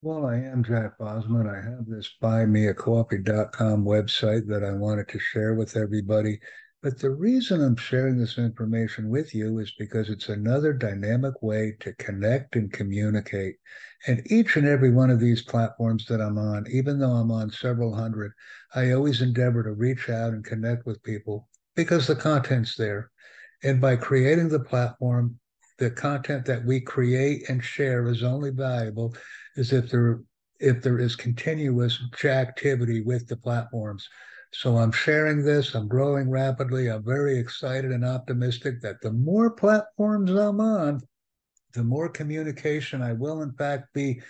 Well, I am Jack Bosma. I have this buymeacoffee.com website that I wanted to share with everybody. But the reason I'm sharing this information with you is because it's another dynamic way to connect and communicate. And each and every one of these platforms that I'm on, even though I'm on several hundred, I always endeavor to reach out and connect with people because the content's there. And by creating the platform, the content that we create and share is only valuable is if there if there is continuous activity with the platforms. So I'm sharing this. I'm growing rapidly. I'm very excited and optimistic that the more platforms I'm on, the more communication I will, in fact, be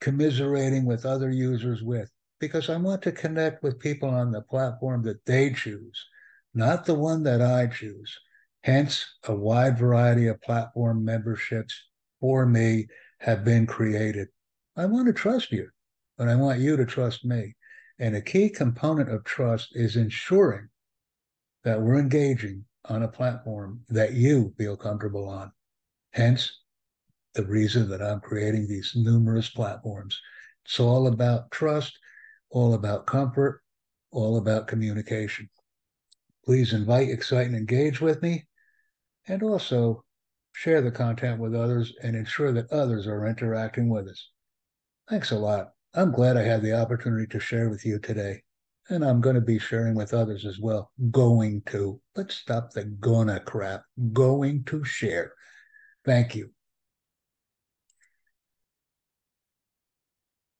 commiserating with other users with, because I want to connect with people on the platform that they choose, not the one that I choose. Hence, a wide variety of platform memberships for me have been created. I want to trust you, but I want you to trust me. And a key component of trust is ensuring that we're engaging on a platform that you feel comfortable on. Hence, the reason that I'm creating these numerous platforms. It's all about trust, all about comfort, all about communication. Please invite, excite, and engage with me. And also share the content with others and ensure that others are interacting with us. Thanks a lot. I'm glad I had the opportunity to share with you today. And I'm going to be sharing with others as well. Going to. Let's stop the gonna crap. Going to share. Thank you.